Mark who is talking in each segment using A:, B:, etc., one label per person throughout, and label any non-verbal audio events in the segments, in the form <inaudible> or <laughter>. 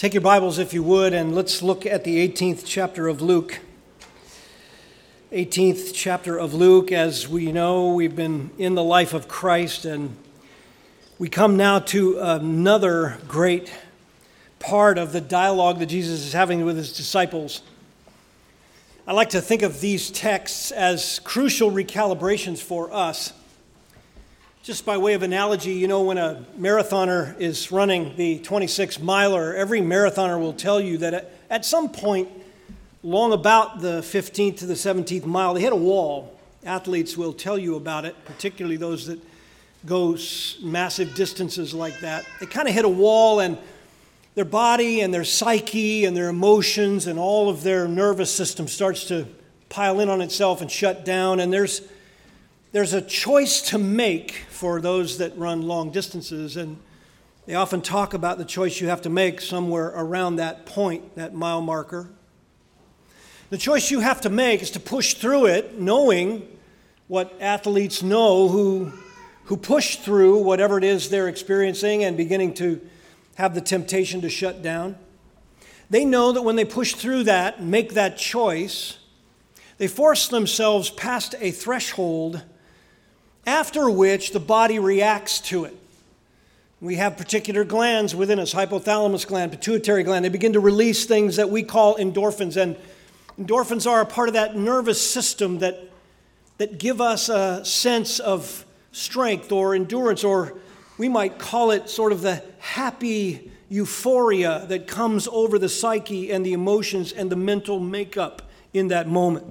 A: Take your Bibles, if you would, and let's look at the 18th chapter of Luke. 18th chapter of Luke. As we know, we've been in the life of Christ, and we come now to another great part of the dialogue that Jesus is having with his disciples. I like to think of these texts as crucial recalibrations for us. Just by way of analogy, you know, when a marathoner is running the 26 miler, every marathoner will tell you that at some point, long about the 15th to the 17th mile, they hit a wall. Athletes will tell you about it, particularly those that go massive distances like that. They kind of hit a wall, and their body and their psyche and their emotions and all of their nervous system starts to pile in on itself and shut down, and there's there's a choice to make for those that run long distances, and they often talk about the choice you have to make somewhere around that point, that mile marker. The choice you have to make is to push through it, knowing what athletes know who, who push through whatever it is they're experiencing and beginning to have the temptation to shut down. They know that when they push through that and make that choice, they force themselves past a threshold after which the body reacts to it. We have particular glands within us hypothalamus gland, pituitary gland. They begin to release things that we call endorphins. And endorphins are a part of that nervous system that, that give us a sense of strength or endurance, or we might call it sort of the happy euphoria that comes over the psyche and the emotions and the mental makeup in that moment.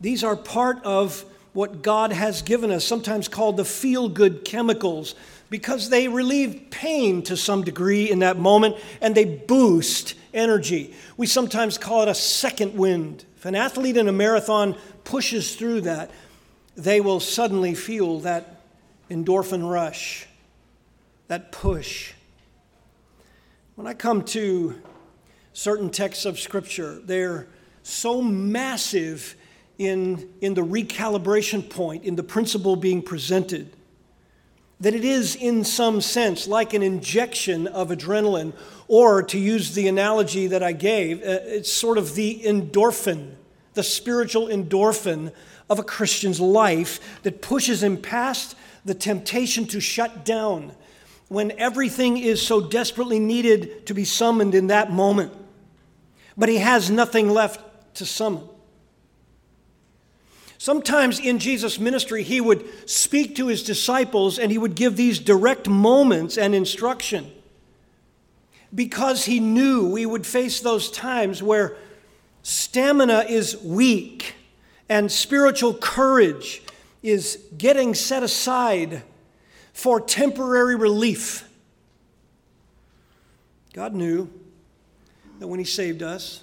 A: These are part of what God has given us, sometimes called the feel good chemicals, because they relieve pain to some degree in that moment and they boost energy. We sometimes call it a second wind. If an athlete in a marathon pushes through that, they will suddenly feel that endorphin rush, that push. When I come to certain texts of Scripture, they're so massive in, in the recalibration point, in the principle being presented. That it is, in some sense, like an injection of adrenaline, or to use the analogy that I gave, uh, it's sort of the endorphin, the spiritual endorphin of a Christian's life that pushes him past the temptation to shut down when everything is so desperately needed to be summoned in that moment. But he has nothing left to summon. Sometimes in Jesus' ministry, he would speak to his disciples and he would give these direct moments and instruction because he knew we would face those times where stamina is weak and spiritual courage is getting set aside for temporary relief. God knew that when he saved us,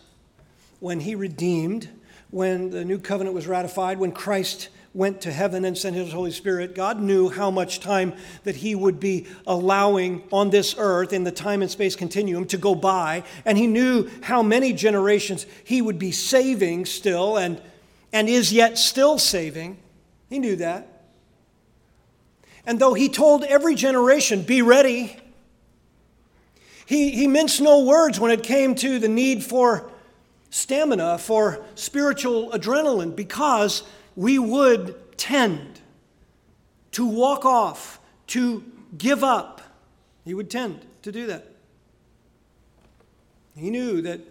A: when he redeemed, when the new covenant was ratified, when Christ went to heaven and sent his Holy Spirit, God knew how much time that he would be allowing on this earth in the time and space continuum to go by. And he knew how many generations he would be saving still and, and is yet still saving. He knew that. And though he told every generation, be ready, he, he minced no words when it came to the need for stamina, for spiritual adrenaline, because we would tend to walk off, to give up. He would tend to do that. He knew that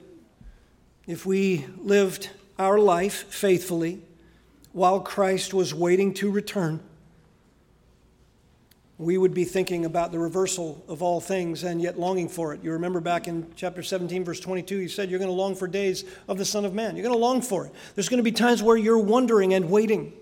A: if we lived our life faithfully while Christ was waiting to return, we would be thinking about the reversal of all things and yet longing for it. You remember back in chapter 17, verse 22, he said, You're going to long for days of the Son of Man. You're going to long for it. There's going to be times where you're wondering and waiting.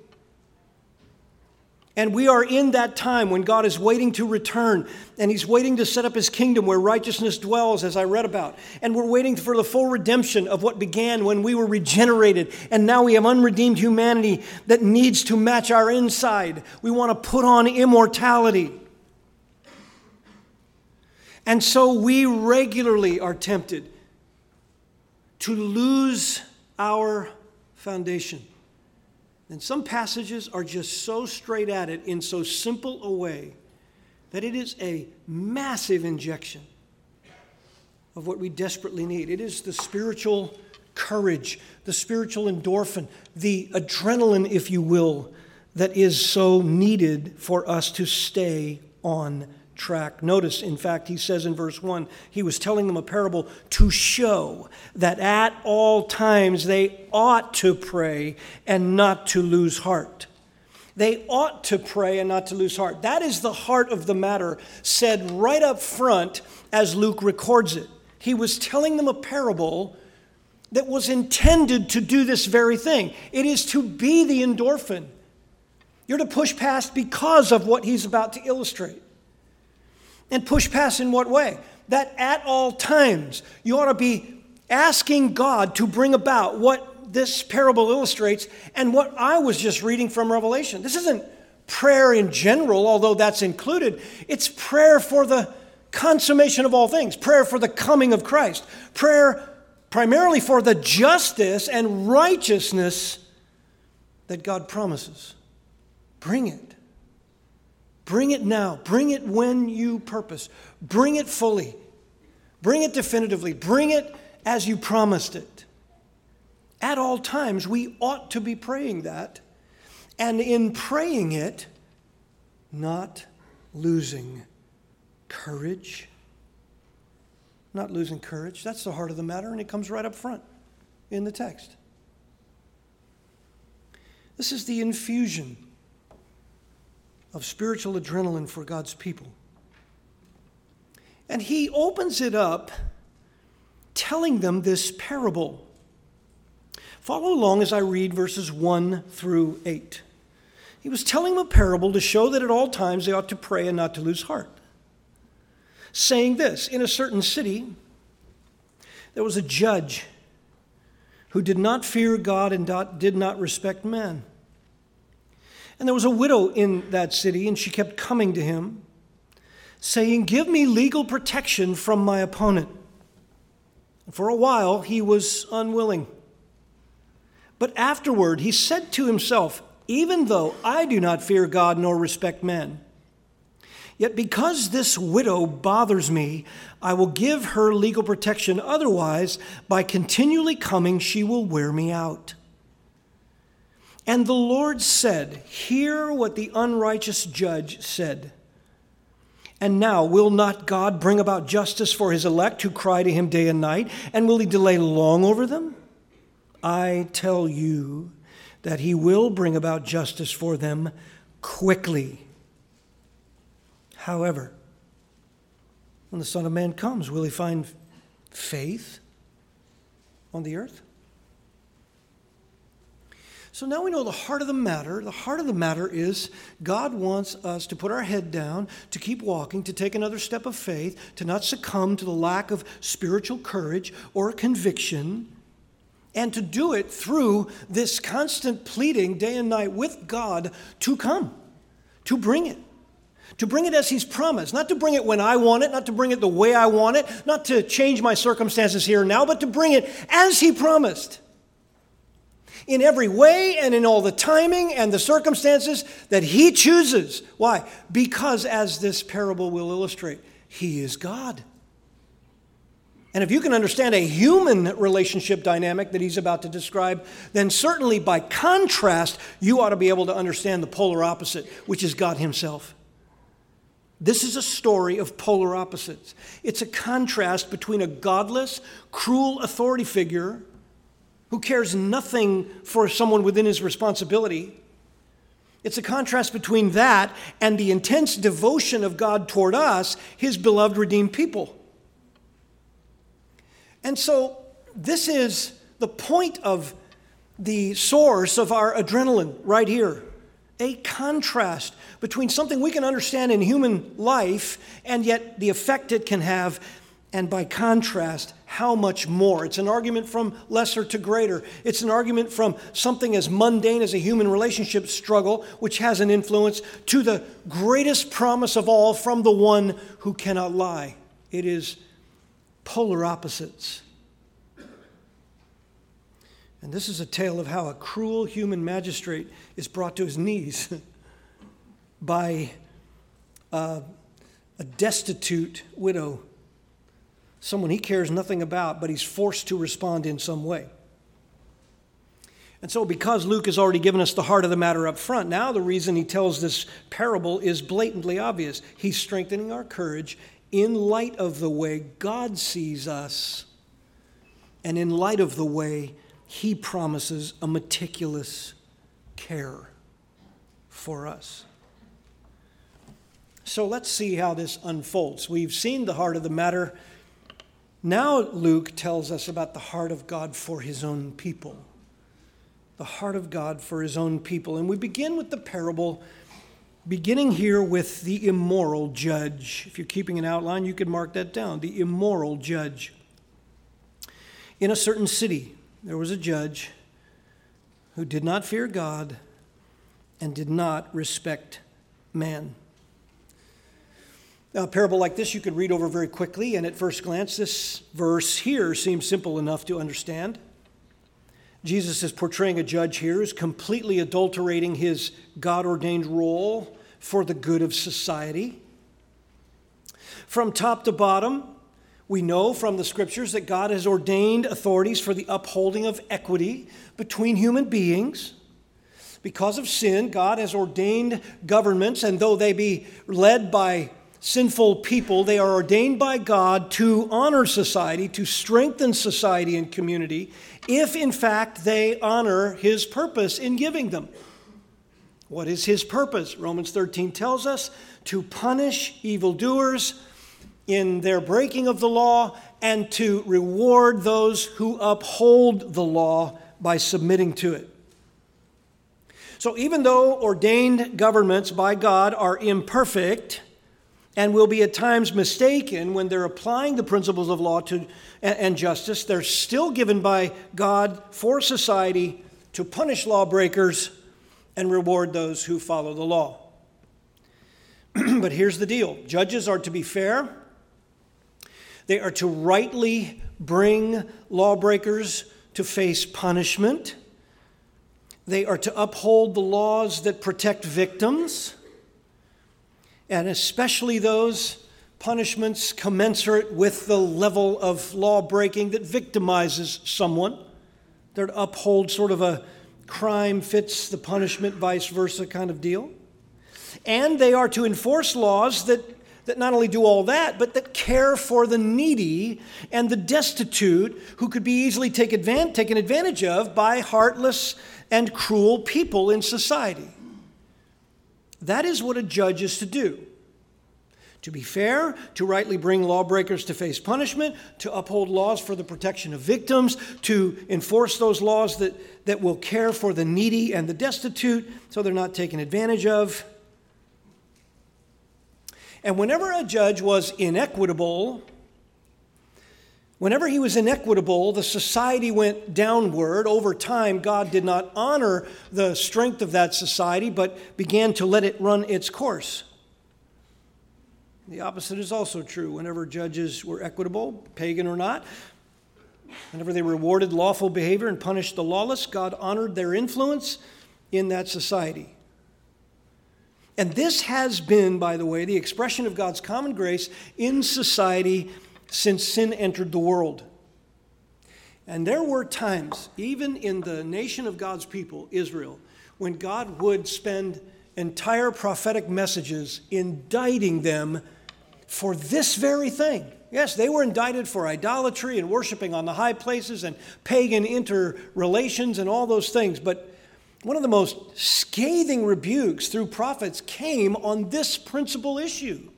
A: And we are in that time when God is waiting to return and He's waiting to set up His kingdom where righteousness dwells, as I read about. And we're waiting for the full redemption of what began when we were regenerated. And now we have unredeemed humanity that needs to match our inside. We want to put on immortality. And so we regularly are tempted to lose our foundation. And some passages are just so straight at it in so simple a way that it is a massive injection. of what we desperately need. It is the spiritual courage, the spiritual endorphin, the adrenaline, if you will, that is so needed for us to stay on track. Notice, in fact, he says in verse 1, he was telling them a parable to show that at all times they ought to pray and not to lose heart. They ought to pray and not to lose heart. That is the heart of the matter, said right up front as Luke records it. He was telling them a parable that was intended to do this very thing. It is to be the endorphin. You're to push past because of what he's about to illustrate. And push past in what way? That at all times you ought to be asking God to bring about what this parable illustrates and what I was just reading from Revelation. This isn't prayer in general, although that's included. It's prayer for the consummation of all things, prayer for the coming of Christ, prayer primarily for the justice and righteousness that God promises. Bring it. Bring it now. Bring it when you purpose. Bring it fully. Bring it definitively. Bring it as you promised it. At all times, we ought to be praying that. And in praying it, not losing courage. Not losing courage. That's the heart of the matter, and it comes right up front in the text. This is the infusion of spiritual adrenaline for God's people. And he opens it up telling them this parable. Follow along as I read verses 1 through 8. He was telling them a parable to show that at all times they ought to pray and not to lose heart. Saying this In a certain city, there was a judge who did not fear God and did not respect man. And there was a widow in that city, and she kept coming to him, saying, Give me legal protection from my opponent. For a while, he was unwilling. But afterward, he said to himself, Even though I do not fear God nor respect men, yet because this widow bothers me, I will give her legal protection. Otherwise, by continually coming, she will wear me out. And the Lord said, Hear what the unrighteous judge said. And now, will not God bring about justice for his elect who cry to him day and night? And will he delay long over them? I tell you that he will bring about justice for them quickly. However, when the Son of Man comes, will he find faith on the earth? So now we know the heart of the matter. The heart of the matter is God wants us to put our head down, to keep walking, to take another step of faith, to not succumb to the lack of spiritual courage or conviction, and to do it through this constant pleading day and night with God to come, to bring it. To bring it as He's promised, not to bring it when I want it, not to bring it the way I want it, not to change my circumstances here and now, but to bring it as He promised in every way and in all the timing and the circumstances that He chooses. Why? Because, as this parable will illustrate, He is God. And if you can understand a human relationship dynamic that he's about to describe, then certainly by contrast, you ought to be able to understand the polar opposite, which is God Himself. This is a story of polar opposites. It's a contrast between a godless, cruel authority figure who cares nothing for someone within his responsibility. It's a contrast between that and the intense devotion of God toward us, his beloved redeemed people. And so, this is the point of the source of our adrenaline right here a contrast between something we can understand in human life and yet the effect it can have and by contrast, how much more? It's an argument from lesser to greater. It's an argument from something as mundane as a human relationship struggle, which has an influence, to the greatest promise of all from the one who cannot lie. It is polar opposites. And this is a tale of how a cruel human magistrate is brought to his knees <laughs> by uh, a destitute widow someone he cares nothing about, but he's forced to respond in some way. And so, because Luke has already given us the heart of the matter up front, now the reason he tells this parable is blatantly obvious. He's strengthening our courage in light of the way God sees us and in light of the way he promises a meticulous care for us. So let's see how this unfolds. We've seen the heart of the matter. Now, Luke tells us about the heart of God for his own people the heart of God for his own people. And we begin with the parable, beginning here with the immoral judge. If you're keeping an outline, you could mark that down. The immoral judge. In a certain city, there was a judge who did not fear God and did not respect man. A parable like this you could read over very quickly, and at first glance, this verse here seems simple enough to understand. Jesus is portraying a judge here who's completely adulterating his God ordained role for the good of society. From top to bottom, we know from the scriptures that God has ordained authorities for the upholding of equity between human beings. Because of sin, God has ordained governments, and though they be led by sinful people, they are ordained by God to honor society, to strengthen society and community, if in fact they honor his purpose in giving them. What is his purpose? Romans 13 tells us to punish evildoers in their breaking of the law and to reward those who uphold the law by submitting to it. So, even though ordained governments by God are imperfect, and will be at times mistaken when they're applying the principles of law to, and, justice. They're still given by God for society to punish lawbreakers and reward those who follow the law. <clears throat> but here's the deal judges are to be fair, they are to rightly bring lawbreakers to face punishment, they are to uphold the laws that protect victims and especially those punishments commensurate with the level of law breaking that victimizes someone. They're to uphold sort of a crime fits the punishment, vice versa kind of deal. And they are to enforce laws that, that not only do all that, but that care for the needy and the destitute who could be easily take advan- taken advantage of by heartless and cruel people in society. That is what a judge is to do to be fair, to rightly bring lawbreakers to face punishment, to uphold laws for the protection of victims, to enforce those laws that, that will care for the needy and the destitute so they're not taken advantage of. And whenever a judge was inequitable, Whenever he was inequitable, the society went downward. Over time, God did not honor the strength of that society, but began to let it run its course. The opposite is also true. Whenever judges were equitable, pagan or not, whenever they rewarded lawful behavior and punished the lawless, God honored their influence in that society. And this has been, by the way, the expression of God's common grace in society since sin entered the world. And there were times, even in the nation of God's people, Israel, when God would spend entire prophetic messages indicting them for this very thing. Yes, they were indicted for idolatry and worshiping on the high places and pagan interrelations and all those things. But one of the most scathing rebukes through prophets came on this principal issue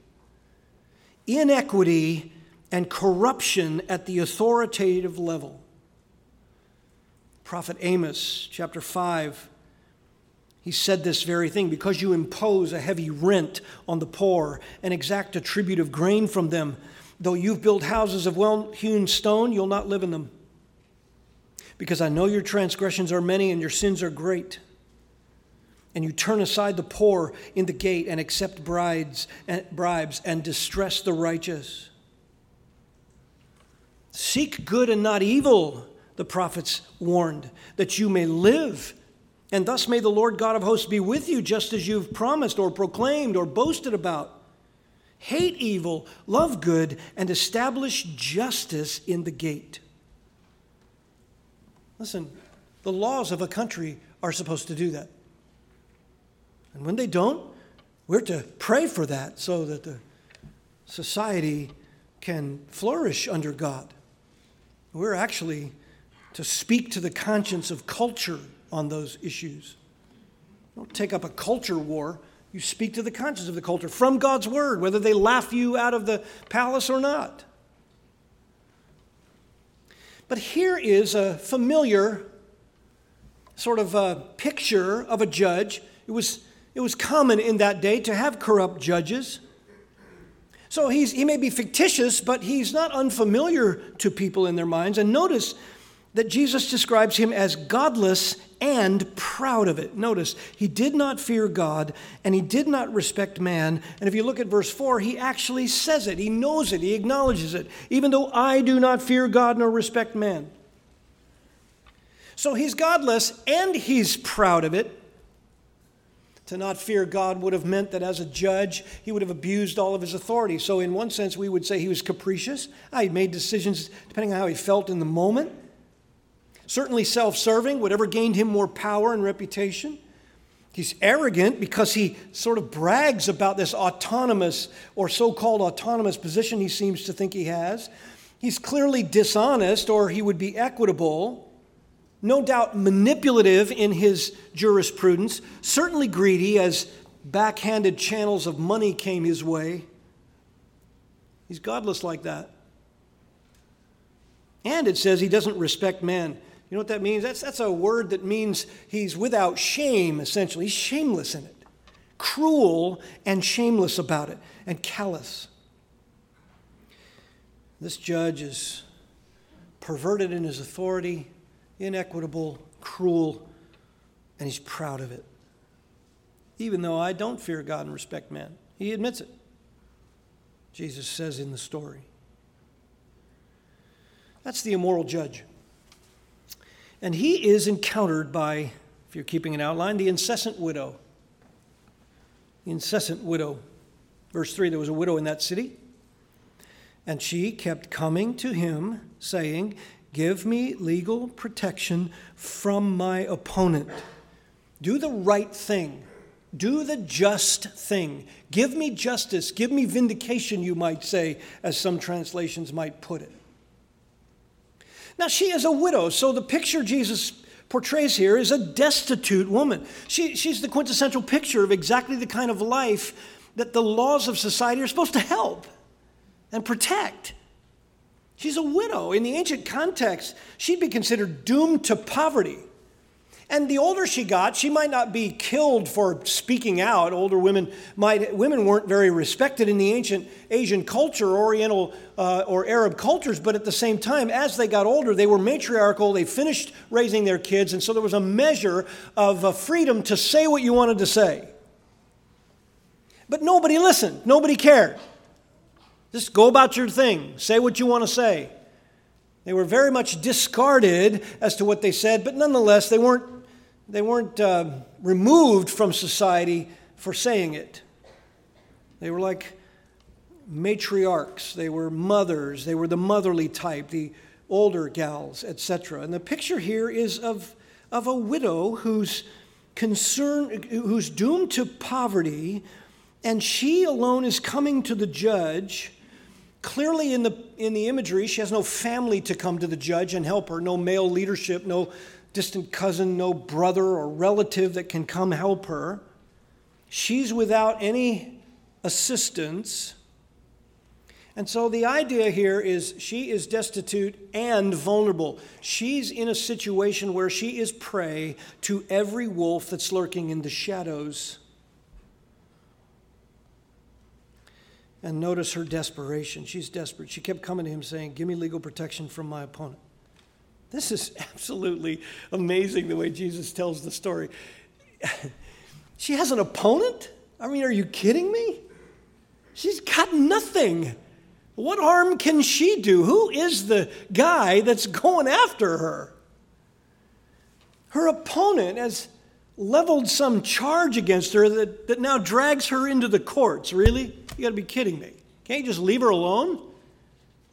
A: inequity and corruption at the authoritative level. Prophet Amos, chapter 5, he said this very thing because you impose a heavy rent on the poor and exact a tribute of grain from them. Though you've built houses of well hewn stone, you'll not live in them. Because I know your transgressions are many and your sins are great. And you turn aside the poor in the gate and accept brides and bribes and distress the righteous. Seek good and not evil, the prophets warned, that you may live. And thus may the Lord God of hosts be with you, just as you've promised or proclaimed or boasted about. hate evil, love good, and establish justice in the gate. Listen, the laws of a country are supposed to do that. And when they don't, we're to pray for that so that the society can flourish under God. We're actually to speak to the conscience of culture on those issues. Don't take up a culture war. You speak to the conscience of the culture from God's word, whether they laugh you out of the palace or not. But here is a familiar sort of a picture of a judge. It was, it was common in that day to have corrupt judges. So he's, he may be fictitious, but he's not unfamiliar to people in their minds. And notice that Jesus describes him as godless and proud of it. Notice, he did not fear God and he did not respect man. And if you look at verse 4, he actually says it. He knows it. He acknowledges it. Even though I do not fear God nor respect man. So he's godless and he's proud of it. To not fear God would have meant that as a judge, he would have abused all of his authority. So, in one sense, we would say he was capricious. Ah, he made decisions depending on how he felt in the moment. Certainly self serving, whatever gained him more power and reputation. He's arrogant because he sort of brags about this autonomous or so called autonomous position he seems to think he has. He's clearly dishonest, or he would be equitable no doubt manipulative in his jurisprudence, certainly greedy as backhanded channels of money came his way. He's godless like that. And it says he doesn't respect man. You know what that means? That's, that's a word that means he's without shame, essentially. He's shameless in it, cruel and shameless about it, and callous. This judge is perverted in his authority inequitable, cruel, and he's proud of it. Even though I don't fear God and respect man, he admits it. Jesus says in the story. That's the immoral judge. And he is encountered by, if you're keeping an outline, the incessant widow. The incessant widow. Verse 3 there was a widow in that city, and she kept coming to him, saying, Give me legal protection from my opponent. Do the right thing. Do the just thing. Give me justice. Give me vindication, you might say, as some translations might put it. Now, she is a widow, so the picture Jesus portrays here is a destitute woman. She, she's the quintessential picture of exactly the kind of life that the laws of society are supposed to help and protect. She's a widow. In the ancient context, she'd be considered doomed to poverty. And the older she got, she might not be killed for speaking out. Older women might women weren't very respected in the ancient Asian culture, Oriental uh, or Arab cultures. But at the same time, as they got older, they were matriarchal. They finished raising their kids, and so there was a measure of uh, freedom to say what you wanted to say. But nobody listened. Nobody cared. Just go about your thing, say what you want to say. They were very much discarded as to what they said, but nonetheless, they weren't, they weren't uh, removed from society for saying it. They were like matriarchs, they were mothers, they were the motherly type, the older gals, etc. And the picture here is of, of a widow who's concerned, who's doomed to poverty, and she alone is coming to the judge Clearly, in the, in the imagery, she has no family to come to the judge and help her, no male leadership, no distant cousin, no brother or relative that can come help her. She's without any assistance. And so the idea here is she is destitute and vulnerable. She's in a situation where she is prey to every wolf that's lurking in the shadows. And notice her desperation. She's desperate. She kept coming to him saying, Give me legal protection from my opponent. This is <laughs> absolutely amazing the way Jesus tells the story. <laughs> she has an opponent? I mean, are you kidding me? She's got nothing. What harm can she do? Who is the guy that's <laughs> going after her? Her opponent, as leveled some charge against her that, that now drags her into the courts. Really? You got to be kidding me. Can't you just leave her alone?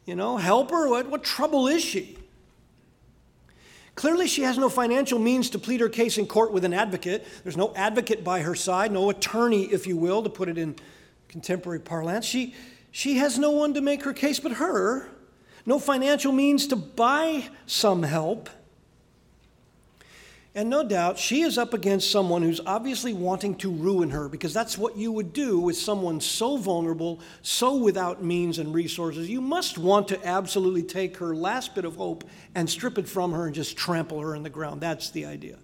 A: You know, help her? What, what trouble is she? Clearly, she has no financial means to plead her case in court with an advocate. There's no advocate by her side, no attorney, if you will, to put it in contemporary parlance. She, she has no one to make her case but her, no financial means to buy some help. And no doubt she is up against someone who's obviously wanting to ruin her because that's what you would do with someone so vulnerable, so without means and resources. You must want to absolutely take her last bit of hope and strip it from her and just trample her in the ground. That's the idea.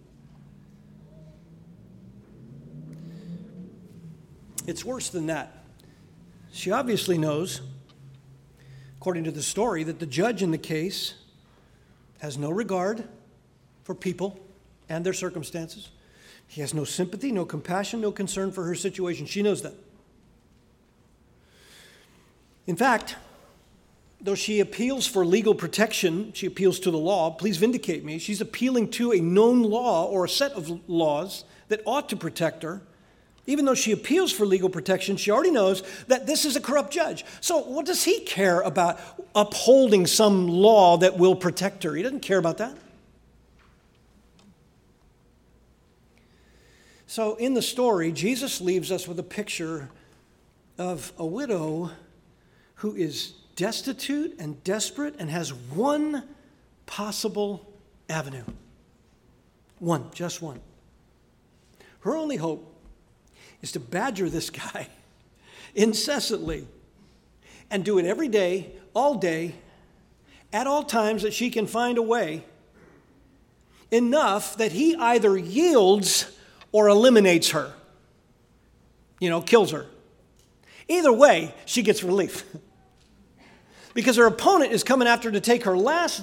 A: It's worse than that. She obviously knows, according to the story, that the judge in the case has no regard for people and their circumstances. He has no sympathy, no compassion, no concern for her situation. She knows that. In fact, though she appeals for legal protection, she appeals to the law, please vindicate me. She's appealing to a known law or a set of laws that ought to protect her. Even though she appeals for legal protection, she already knows that this is a corrupt judge. So, what does he care about upholding some law that will protect her? He doesn't care about that. So, in the story, Jesus leaves us with a picture of a widow who is destitute and desperate and has one possible avenue. One, just one. Her only hope is to badger this guy <laughs> incessantly and do it every day, all day, at all times that she can find a way, enough that he either yields or eliminates her, you know, kills her. Either way, she gets relief. <laughs> because her opponent is coming after to take her last,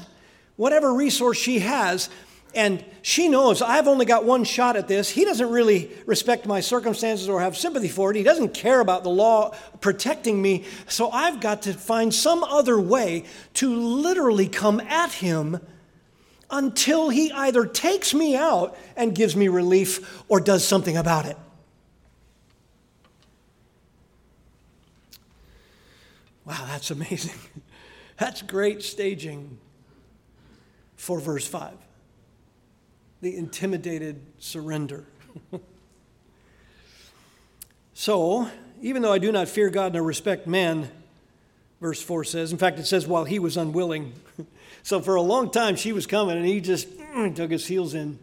A: whatever resource she has, and she knows I've only got one shot at this. He doesn't really respect my circumstances or have sympathy for it. He doesn't care about the law protecting me. So I've got to find some other way to literally come at him until he either takes me out and gives me relief or does something about it. Wow, that's amazing. <laughs> That's great staging for verse 5. The intimidated surrender. <laughs> so, even though I do not fear God nor respect man, verse 4 says, in fact, it says, while he was unwilling, <laughs> so for a long time, she was coming, and he just mm, dug his heels in.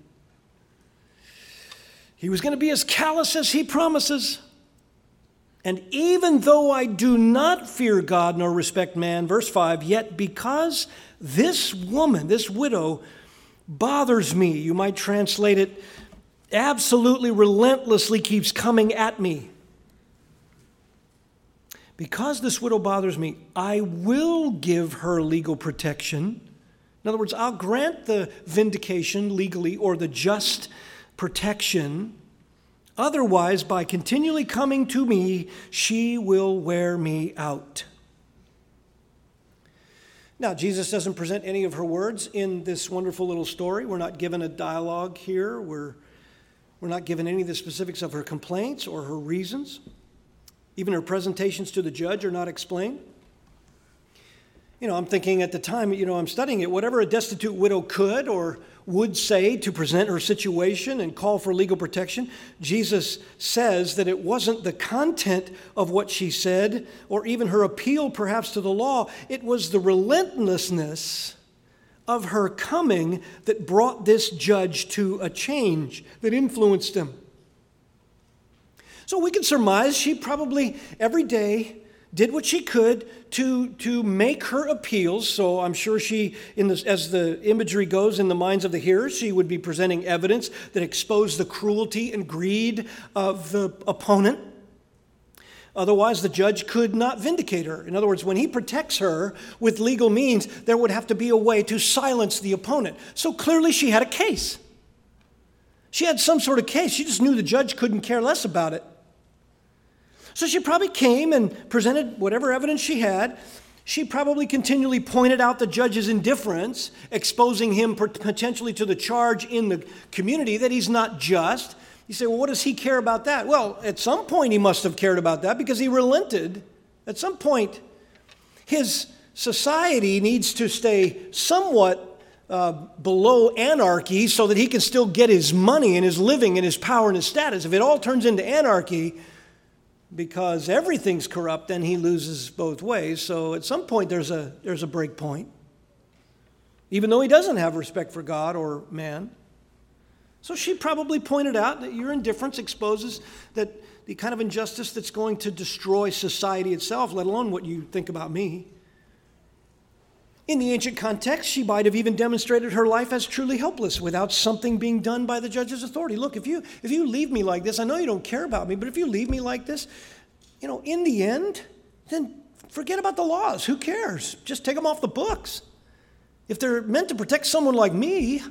A: He was going to be as callous as he promises. And even though I do not fear God nor respect man, verse 5, yet because this woman, this widow, bothers me, you might translate it, absolutely relentlessly keeps coming at me. Because this widow bothers me, I will give her legal protection in other words, I'll grant the vindication legally or the just protection. Otherwise, by continually coming to me, she will wear me out. Now, Jesus doesn't present any of her words in this wonderful little story. We're not given a dialogue here. We're, we're not given any of the specifics of her complaints or her reasons. Even her presentations to the judge are not explained you know, I'm thinking at the time, you know, I'm studying it, whatever a destitute widow could or would say to present her situation and call for legal protection, Jesus says that it wasn't the content of what she said or even her appeal perhaps to the law, it was the relentlessness of her coming that brought this judge to a change that influenced him. So we can surmise she probably every day did what she could to, to make her appeals. So I'm sure she, in the, as the imagery goes in the minds of the hearers, she would be presenting evidence that exposed the cruelty and greed of the opponent. Otherwise, the judge could not vindicate her. In other words, when he protects her with legal means, there would have to be a way to silence the opponent. So clearly, she had a case. She had some sort of case. She just knew the judge couldn't care less about it. So she probably came and presented whatever evidence she had. She probably continually pointed out the judge's indifference, exposing him potentially to the charge in the community that he's not just. You say, well, what does he care about that? Well, at some point he must have cared about that because he relented. At some point, his society needs to stay somewhat uh, below anarchy so that he can still get his money and his living and his power and his status. If it all turns into anarchy because everything's corrupt, then he loses both ways. So at some point, there's a, there's a break point, even though he doesn't have respect for God or man. So she probably pointed out that your indifference exposes that the kind of injustice that's going to destroy society itself, let alone what you think about me. In the ancient context, she might have even demonstrated her life as truly helpless without something being done by the judge's authority. Look, if you, if you leave me like this, I know you don't care about me, but if you leave me like this, you know, in the end, then forget about the laws. Who cares? Just take them off the books. If they're meant to protect someone like me,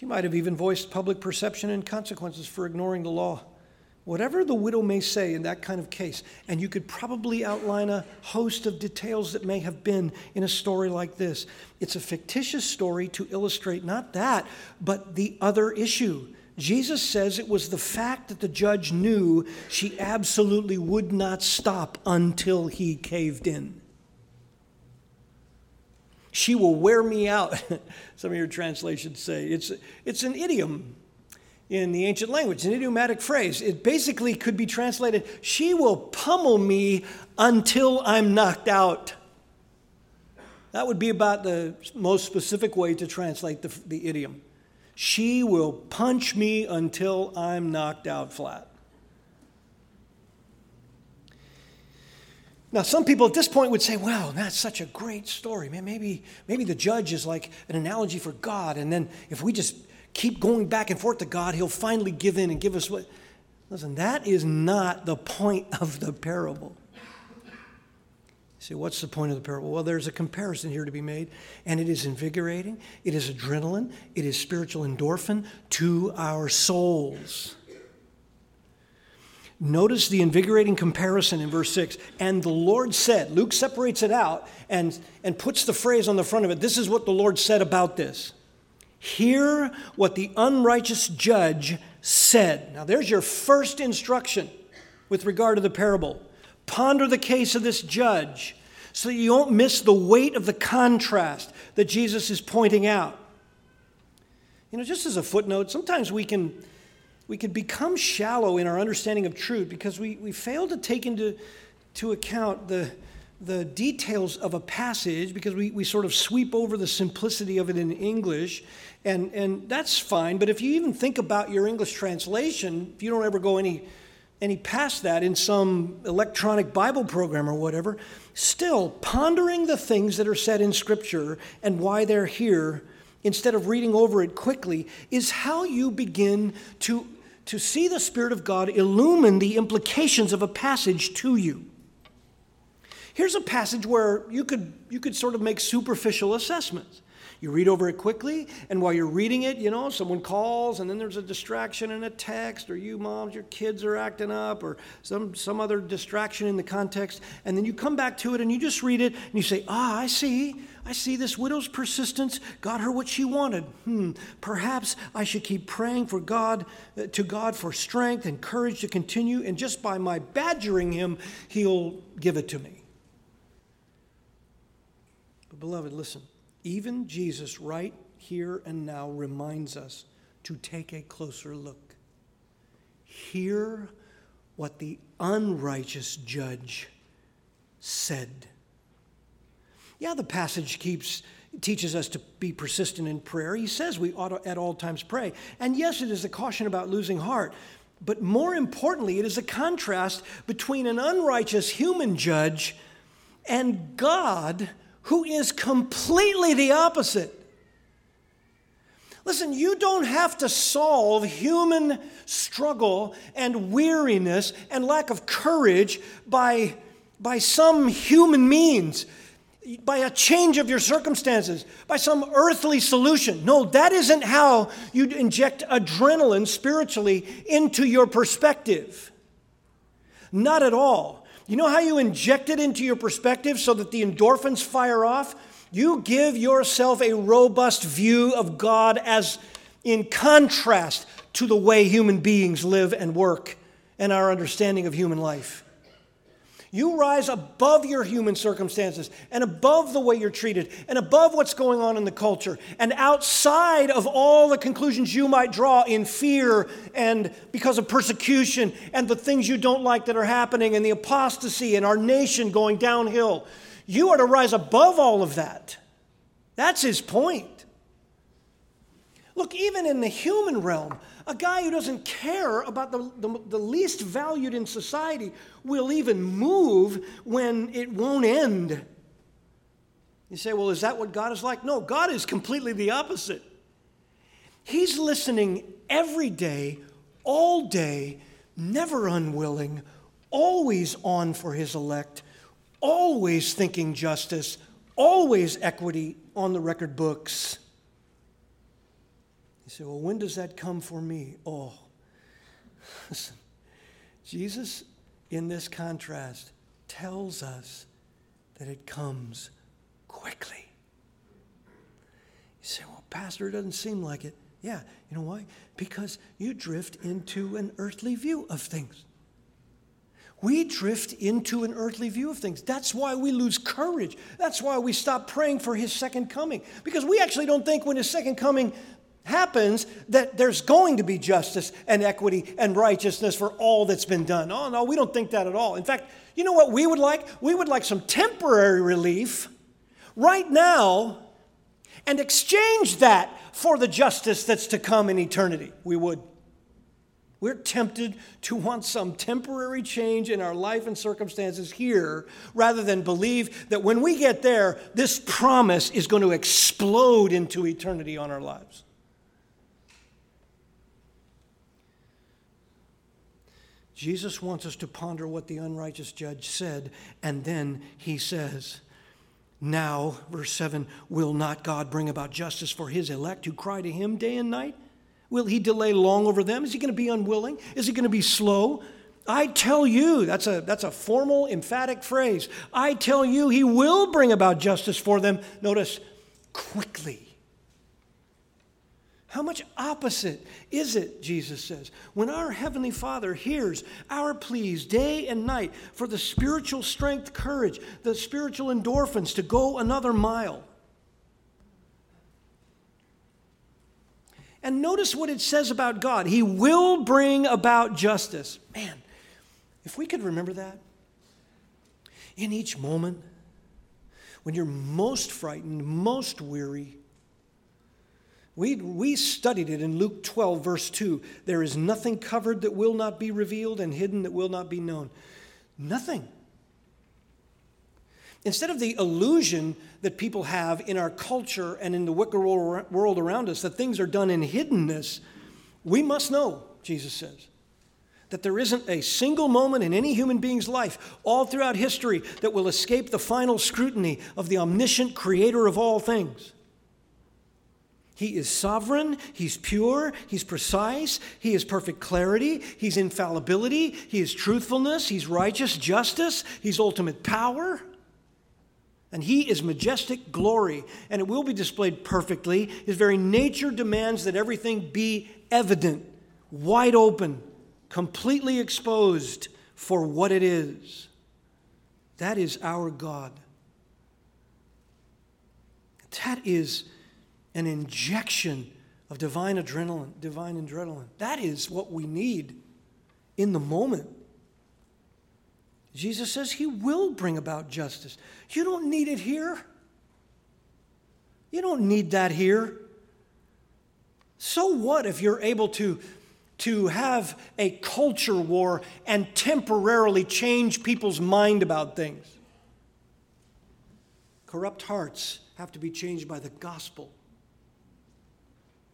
A: She might have even voiced public perception and consequences for ignoring the law. Whatever the widow may say in that kind of case, and you could probably outline a host of details that may have been in a story like this. It's a fictitious story to illustrate not that, but the other issue. Jesus says it was the fact that the judge knew she absolutely would not stop until he caved in. She will wear me out, <laughs> some of your translations say. It's, it's an idiom in the ancient language, an idiomatic phrase. It basically could be translated, She will pummel me until I'm knocked out. That would be about the most specific way to translate the, the idiom. She will punch me until I'm knocked out flat. Now, some people at this point would say, well, that's such a great story. Man, maybe, maybe the judge is like an analogy for God. And then if we just keep going back and forth to God, he'll finally give in and give us what. Listen, that is not the point of the parable. See, what's the point of the parable? Well, there's a comparison here to be made, and it is invigorating, it is adrenaline, it is spiritual endorphin to our souls. Notice the invigorating comparison in verse 6. And the Lord said, Luke separates it out and, and puts the phrase on the front of it. This is what the Lord said about this. Hear what the unrighteous judge said. Now, there's your first instruction with regard to the parable. Ponder the case of this judge so that you don't miss the weight of the contrast that Jesus is pointing out. You know, just as a footnote, sometimes we can we can become shallow in our understanding of truth because we, we fail to take into to account the, the details of a passage because we, we sort of sweep over the simplicity of it in English, and, and that's fine. But if you even think about your English translation, if you don't ever go any, any past that in some electronic Bible program or whatever, still pondering the things that are said in Scripture and why they're here instead of reading over it quickly is how you begin to to see the Spirit of God illumine the implications of a passage to you. Here's a passage where you could, you could sort of make superficial assessments. You read over it quickly, and while you're reading it, you know, someone calls, and then there's a distraction in a text, or you moms, your kids are acting up, or some, some other distraction in the context, and then you come back to it and you just read it, and you say, Ah, I see. I see this widow's persistence got her what she wanted. Hmm, perhaps I should keep praying for God, uh, to God for strength and courage to continue, and just by my badgering him, he'll give it to me. Beloved, listen. Even Jesus, right here and now, reminds us to take a closer look. Hear what the unrighteous judge said. Yeah, the passage keeps teaches us to be persistent in prayer. He says we ought to at all times pray. And yes, it is a caution about losing heart. But more importantly, it is a contrast between an unrighteous human judge and God who is completely the opposite. Listen, you don't have to solve human struggle and weariness and lack of courage by, by some human means, by a change of your circumstances, by some earthly solution. No, that isn't how you inject adrenaline spiritually into your perspective. Not at all. You know how you inject it into your perspective so that the endorphins fire off? You give yourself a robust view of God as, in contrast to the way human beings live and work and our understanding of human life. You rise above your human circumstances and above the way you're treated and above what's going on in the culture and outside of all the conclusions you might draw in fear and because of persecution and the things you don't like that are happening and the apostasy and our nation going downhill. You are to rise above all of that. That's his point. Look, even in the human realm, a guy who doesn't care about the, the, the, least valued in society will even move when it won't end. You say, well, is that what God is like? No, God is completely the opposite. He's listening every day, all day, never unwilling, always on for his elect, always thinking justice, always equity on the record books. You say, well, when does that come for me? Oh, listen, Jesus, in this contrast, tells us that it comes quickly. You say, well, Pastor, it doesn't seem like it. Yeah, you know why? Because you drift into an earthly view of things. We drift into an earthly view of things. That's why we lose courage. That's why we stop praying for his second coming. Because we actually don't think when his second coming happens that there's going to be justice and equity and righteousness for all that's been done. Oh, no, we don't think that at all. In fact, you know what we would like? We would like some temporary relief right now and exchange that for the justice that's to come in eternity. We would. We're tempted to want some temporary change in our life and circumstances here rather than believe that when we get there, this promise is going to explode into eternity on our lives. Jesus wants us to ponder what the unrighteous judge said, and then he says, Now, verse 7, will not God bring about justice for his elect who cry to him day and night? Will he delay long over them? Is he going to be unwilling? Is he going to be slow? I tell you, that's a, that's a formal, emphatic phrase. I tell you, he will bring about justice for them. Notice, quickly. How much opposite is it, Jesus says, when our Heavenly Father hears our pleas day and night for the spiritual strength, courage, the spiritual endorphins to go another mile? And notice what it says about God He will bring about justice. Man, if we could remember that in each moment, when you're most frightened, most weary, we, we studied it in Luke 12, verse 2. There is nothing covered that will not be revealed and hidden that will not be known. Nothing. Instead of the illusion that people have in our culture and in the wicked world around us that things are done in hiddenness, we must know, Jesus says, that there isn't a single moment in any human being's life, all throughout history, that will escape the final scrutiny of the omniscient creator of all things. He is sovereign, he's pure, he's precise, he is perfect clarity, he's infallibility, he is truthfulness, he's righteous justice, he's ultimate power. And he is majestic glory, and it will be displayed perfectly. His very nature demands that everything be evident, wide open, completely exposed for what it is. That is our God. That is an injection of divine adrenaline, divine adrenaline. That is what we need in the moment. Jesus says he will bring about justice. You don't need it here. You don't need that here. So what if you're able to, to have a culture war and temporarily change people's mind about things? Corrupt hearts have to be changed by the gospel.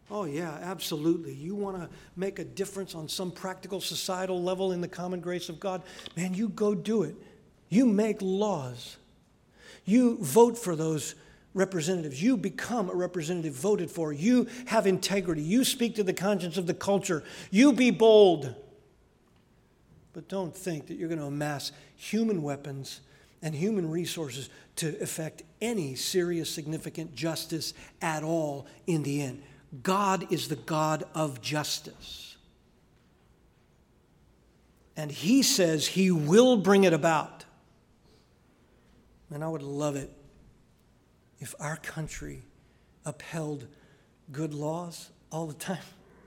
A: Oh, yeah, absolutely. You want to make a difference on some practical societal level in the common grace of God? Man, you go do it. You make laws. You vote for those representatives. You become a representative voted for. You have integrity. You speak to the conscience of the culture. You be bold. But don't think that you're going to amass human weapons and human resources to effect any serious, significant justice at all in the end. God is the God of justice. And He says He will bring it about. And I would love it if our country upheld good laws all the time.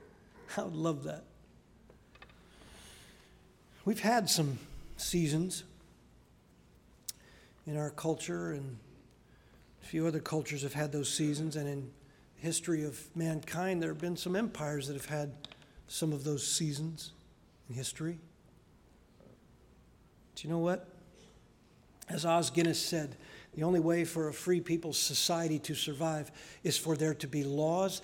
A: <laughs> I would love that. We've had some seasons in our culture, and a few other cultures have had those seasons, and in history of mankind, there have been some empires that have had some of those seasons in history. Do you know what? As Os Guinness said, the only way for a free people's society to survive is for there to be laws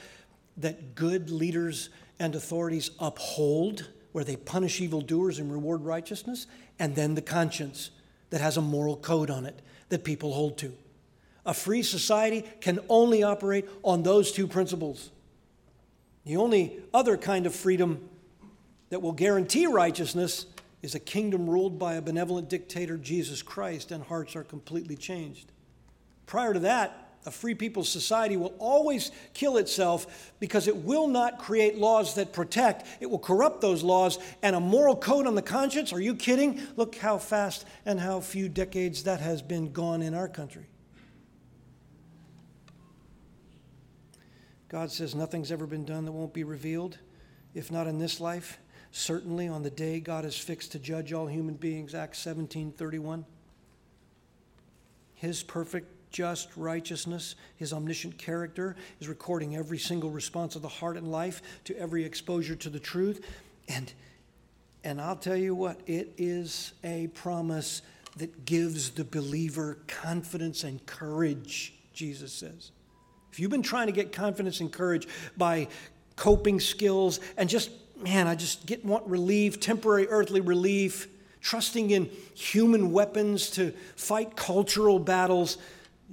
A: that good leaders and authorities uphold, where they punish evildoers and reward righteousness, and then the conscience that has a moral code on it that people hold to. A free society can only operate on those two principles. The only other kind of freedom that will guarantee righteousness is a kingdom ruled by a benevolent dictator, Jesus Christ, and hearts are completely changed. Prior to that, a free people's society will always kill itself because it will not create laws that protect. It will corrupt those laws and a moral code on the conscience. Are you kidding? Look how fast and how few decades that has been gone in our country. God says nothing's ever been done that won't be revealed, if not in this life, certainly on the day God is fixed to judge all human beings, Acts 17 31. His perfect just righteousness, his omniscient character, is recording every single response of the heart and life to every exposure to the truth. And, and I'll tell you what, it is a promise that gives the believer confidence and courage, Jesus says. If you've been trying to get confidence and courage by coping skills and just, man, I just get want relief, temporary earthly relief, trusting in human weapons to fight cultural battles,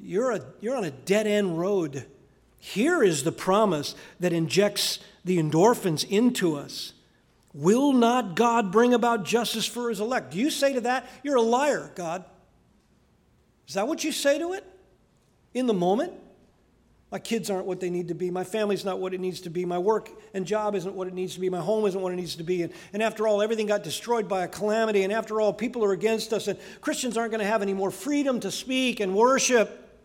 A: you're, a, you're on a dead end road. Here is the promise that injects the endorphins into us. Will not God bring about justice for his elect? Do you say to that, You're a liar, God? Is that what you say to it in the moment? My kids aren't what they need to be. My family's not what it needs to be. My work and job isn't what it needs to be. My home isn't what it needs to be. And, and after all, everything got destroyed by a calamity. And after all, people are against us. And Christians aren't going to have any more freedom to speak and worship.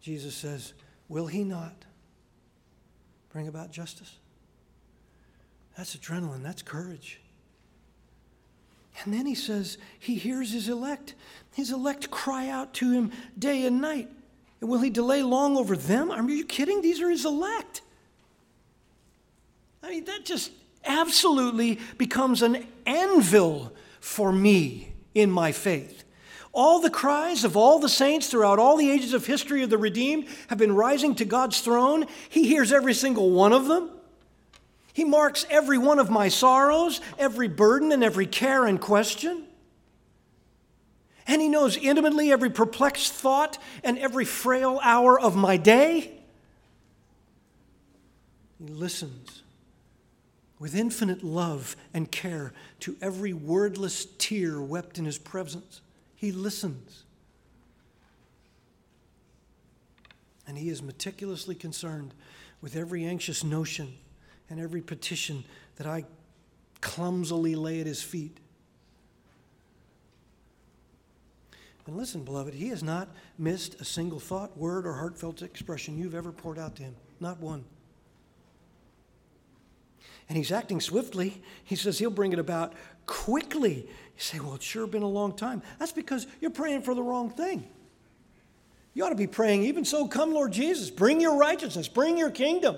A: Jesus says, Will he not bring about justice? That's adrenaline, that's courage. And then he says, He hears his elect. His elect cry out to him day and night. And will he delay long over them? Are you kidding? These are his elect. I mean, that just absolutely becomes an anvil for me in my faith. All the cries of all the saints throughout all the ages of history of the redeemed have been rising to God's throne. He hears every single one of them. He marks every one of my sorrows, every burden, and every care and question. And He knows intimately every perplexed thought and every frail hour of my day. He listens with infinite love and care to every wordless tear wept in His presence. He listens. And He is meticulously concerned with every anxious notion and every petition that I clumsily lay at His feet. And listen, beloved, He has not missed a single thought, word, or heartfelt expression you've ever poured out to Him. Not one. And He's acting swiftly. He says He'll bring it about quickly. You say, well, it's sure been a long time. That's because you're praying for the wrong thing. You ought to be praying, even so, come, Lord Jesus, bring your righteousness, bring your kingdom.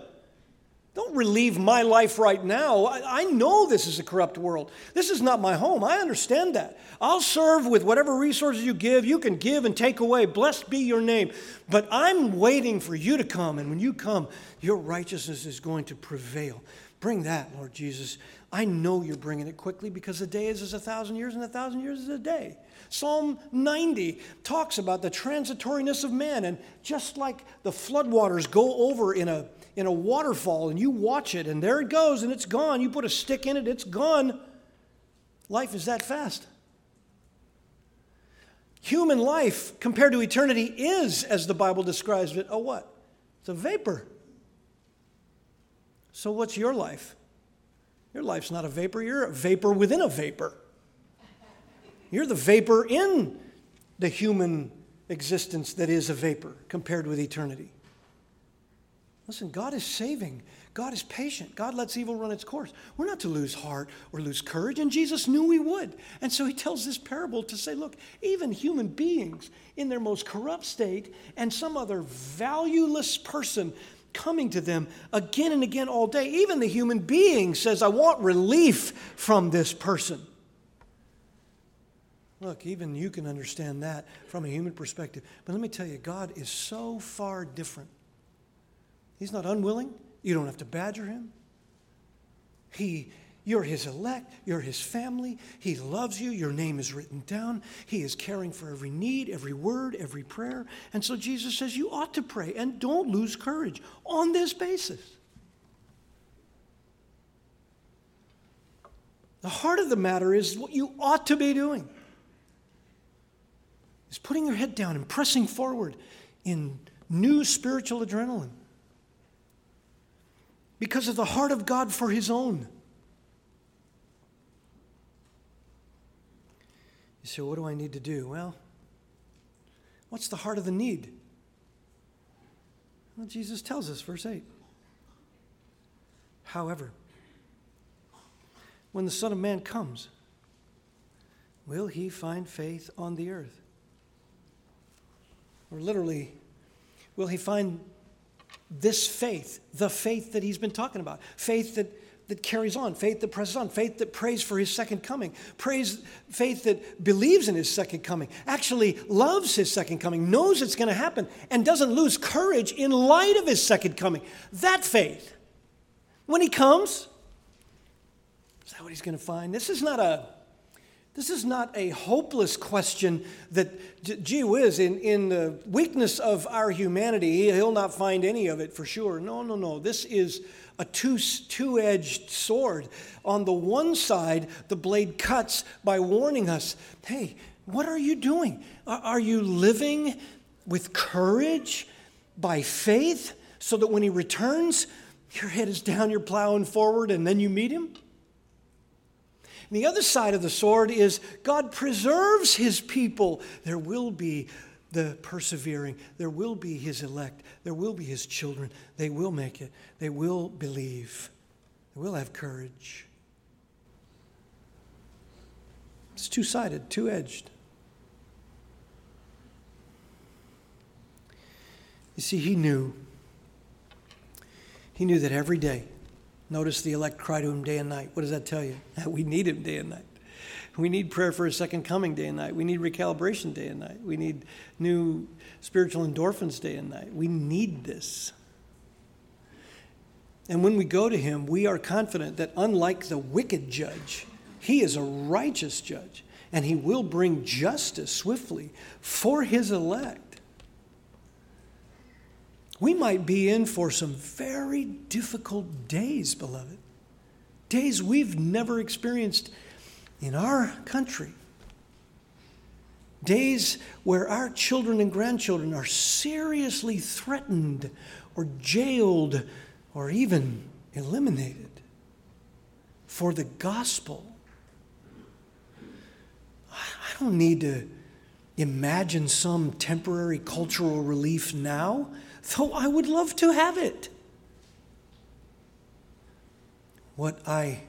A: Don't relieve my life right now. I, I, know this is a corrupt world. This is not my home. I understand that. I'll serve with whatever resources you give. You can give and take away. Blessed be your name. But I'm waiting for you to come. And when you come, your righteousness is going to prevail. Bring that, Lord Jesus. I know you're bringing it quickly because a day is as a thousand years, and a thousand years is a day. Psalm 90 talks about the transitoriness of man, and just like the floodwaters go over in a, in a waterfall, and you watch it, and there it goes, and it's gone. You put a stick in it, it's gone. Life is that fast. Human life compared to eternity is, as the Bible describes it, a what? It's a vapor. So, what's your life? Your life's not a vapor, you're a vapor within a vapor. You're the vapor in the human existence that is a vapor compared with eternity. Listen, God is saving. God is patient. God lets evil run its course. We're not to lose heart or lose courage, and Jesus knew we would. And so he tells this parable to say, look, even human beings in their most corrupt state and some other valueless person coming to them again and again all day, even the human being says, I want relief from this person. Look, even you can understand that from a human perspective. But let me tell you, God is so far different He's not unwilling. You don't have to badger him. He, you're his elect, you're his family. He loves you. Your name is written down. He is caring for every need, every word, every prayer. And so Jesus says you ought to pray and don't lose courage on this basis. The heart of the matter is what you ought to be doing is putting your head down and pressing forward in new spiritual adrenaline because of the heart of God for his own. You say, what do I need to do? Well, what's the heart of the need? Well, Jesus tells us, verse 8. However, when the Son of Man comes, will he find faith on the earth? Or literally, will he find this faith, the faith that he's been talking about, faith that, that carries on, faith that presses on, faith that prays for his second coming, prays, faith that believes in his second coming, actually loves his second coming, knows it's going to happen, and doesn't lose courage in light of his second coming. That faith, when he comes, is that what he's going to find? This is not a this is not a hopeless question that, gee whiz, in, in the weakness of our humanity, he'll not find any of it for sure. No, no, no. This is a two, two-edged sword. On the one side, the blade cuts by warning us, hey, what are you doing? Are you living with courage by faith so that when he returns, your head is down, you're plowing forward, and then you meet him? And the other side of the sword is God preserves his people. There will be the persevering, there will be his elect, there will be his children. They will make it, they will believe, they will have courage. It's two sided, two edged. You see, he knew. He knew that every day Notice the elect cry to him day and night. What does that tell you? <laughs> We need him day and night. We need prayer for his second coming day and night. We need recalibration day and night. We need new spiritual endorphins day and night. We need this. And when we go to him, we are confident that unlike the wicked judge, he is a righteous judge and he will bring justice swiftly for his elect we might be in for some very difficult days, beloved. Days we've never experienced in our country. Days where our children and grandchildren are seriously threatened or jailed or even eliminated for the gospel. I don't need to imagine some temporary cultural relief now though I would love to have it. What I,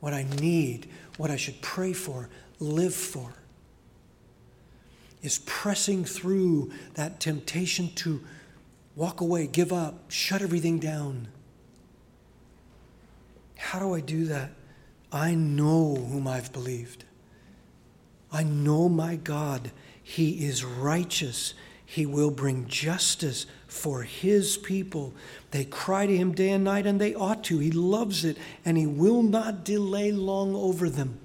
A: what I need, what I should pray for, live for, is pressing through that temptation to walk away, give up, shut everything down. How do I do that? I know whom I've believed. I know my God. He is righteous. He will bring justice for his people. They cry to him day and night, and they ought to. He loves it, and he will not delay long over them.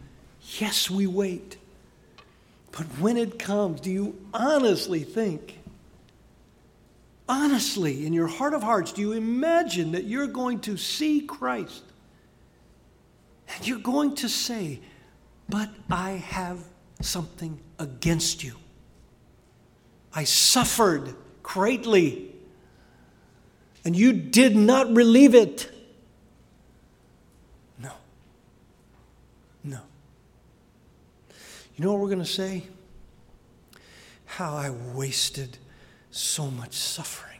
A: Yes, we wait. But when it comes, do you honestly think, honestly, in your heart of hearts, do you imagine that you're going to see Christ? And you're going to say, But I have something against you. I suffered greatly and you did not relieve it. No. No. You know what we're going to say? How I wasted so much suffering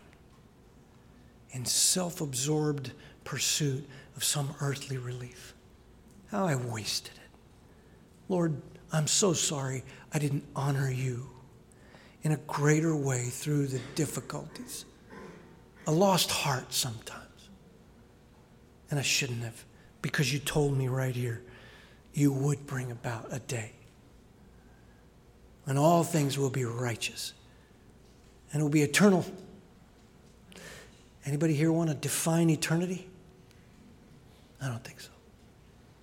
A: in self absorbed pursuit of some earthly relief. How I wasted it. Lord, I'm so sorry I didn't honor you in a greater way through the difficulties. A lost heart sometimes. And I shouldn't have, because you told me right here you would bring about a day when all things will be righteous and it will be eternal. Anybody here want to define eternity? I don't think so.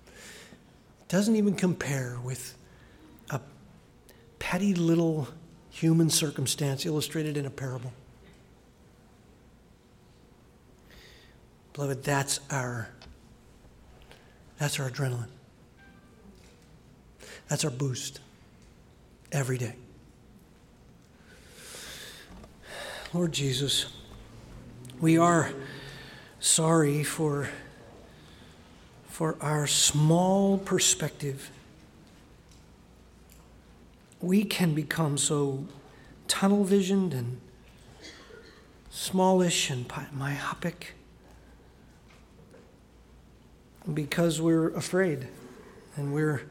A: It doesn't even compare with a petty little human circumstance illustrated in a parable. Beloved, that's our that's our adrenaline. That's our boost every day. Lord Jesus, we are sorry for, for our small perspective. We can become so tunnel visioned and smallish and myopic because we're afraid and we're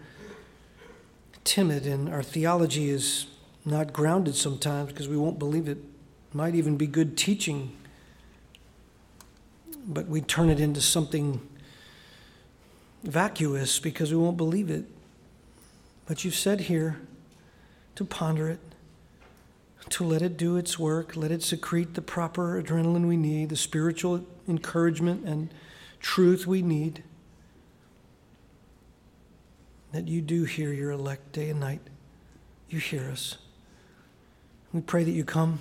A: timid and our theology is not grounded sometimes because we won't believe it might even be good teaching, but we turn it into something vacuous because we won't believe it. But you've said here to ponder it, to let it do its work, let it secrete the proper adrenaline we need, the spiritual encouragement and truth we need. That you do hear your elect day and night. You hear us. We pray that you come.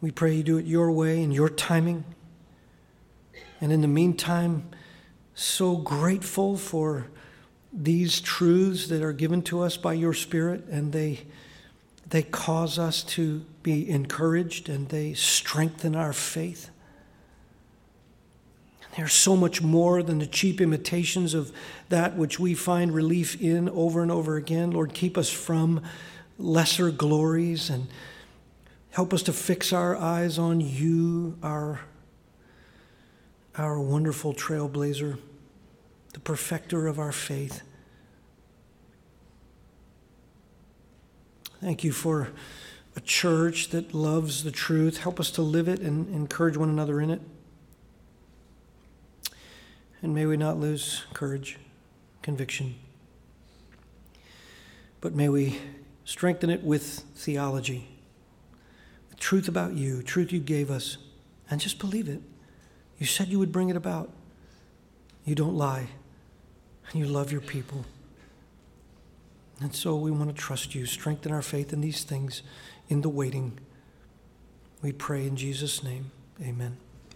A: We pray you do it your way and your timing. And in the meantime, so grateful for these truths that are given to us by your Spirit, and they, they cause us to be encouraged and they strengthen our faith. They're so much more than the cheap imitations of that which we find relief in over and over again. Lord, keep us from lesser glories and Help us to fix our eyes on you, our, our wonderful trailblazer, the perfecter of our faith. Thank you for a church that loves the truth. Help us to live it and encourage one another in it. And may we not lose courage, conviction, but may we strengthen it with theology truth about you, truth you gave us, and just believe it. You said you would bring it about. You don't lie, and you love your people. And so we want to trust you. Strengthen our faith in these things in the waiting. We pray in Jesus' name. Amen.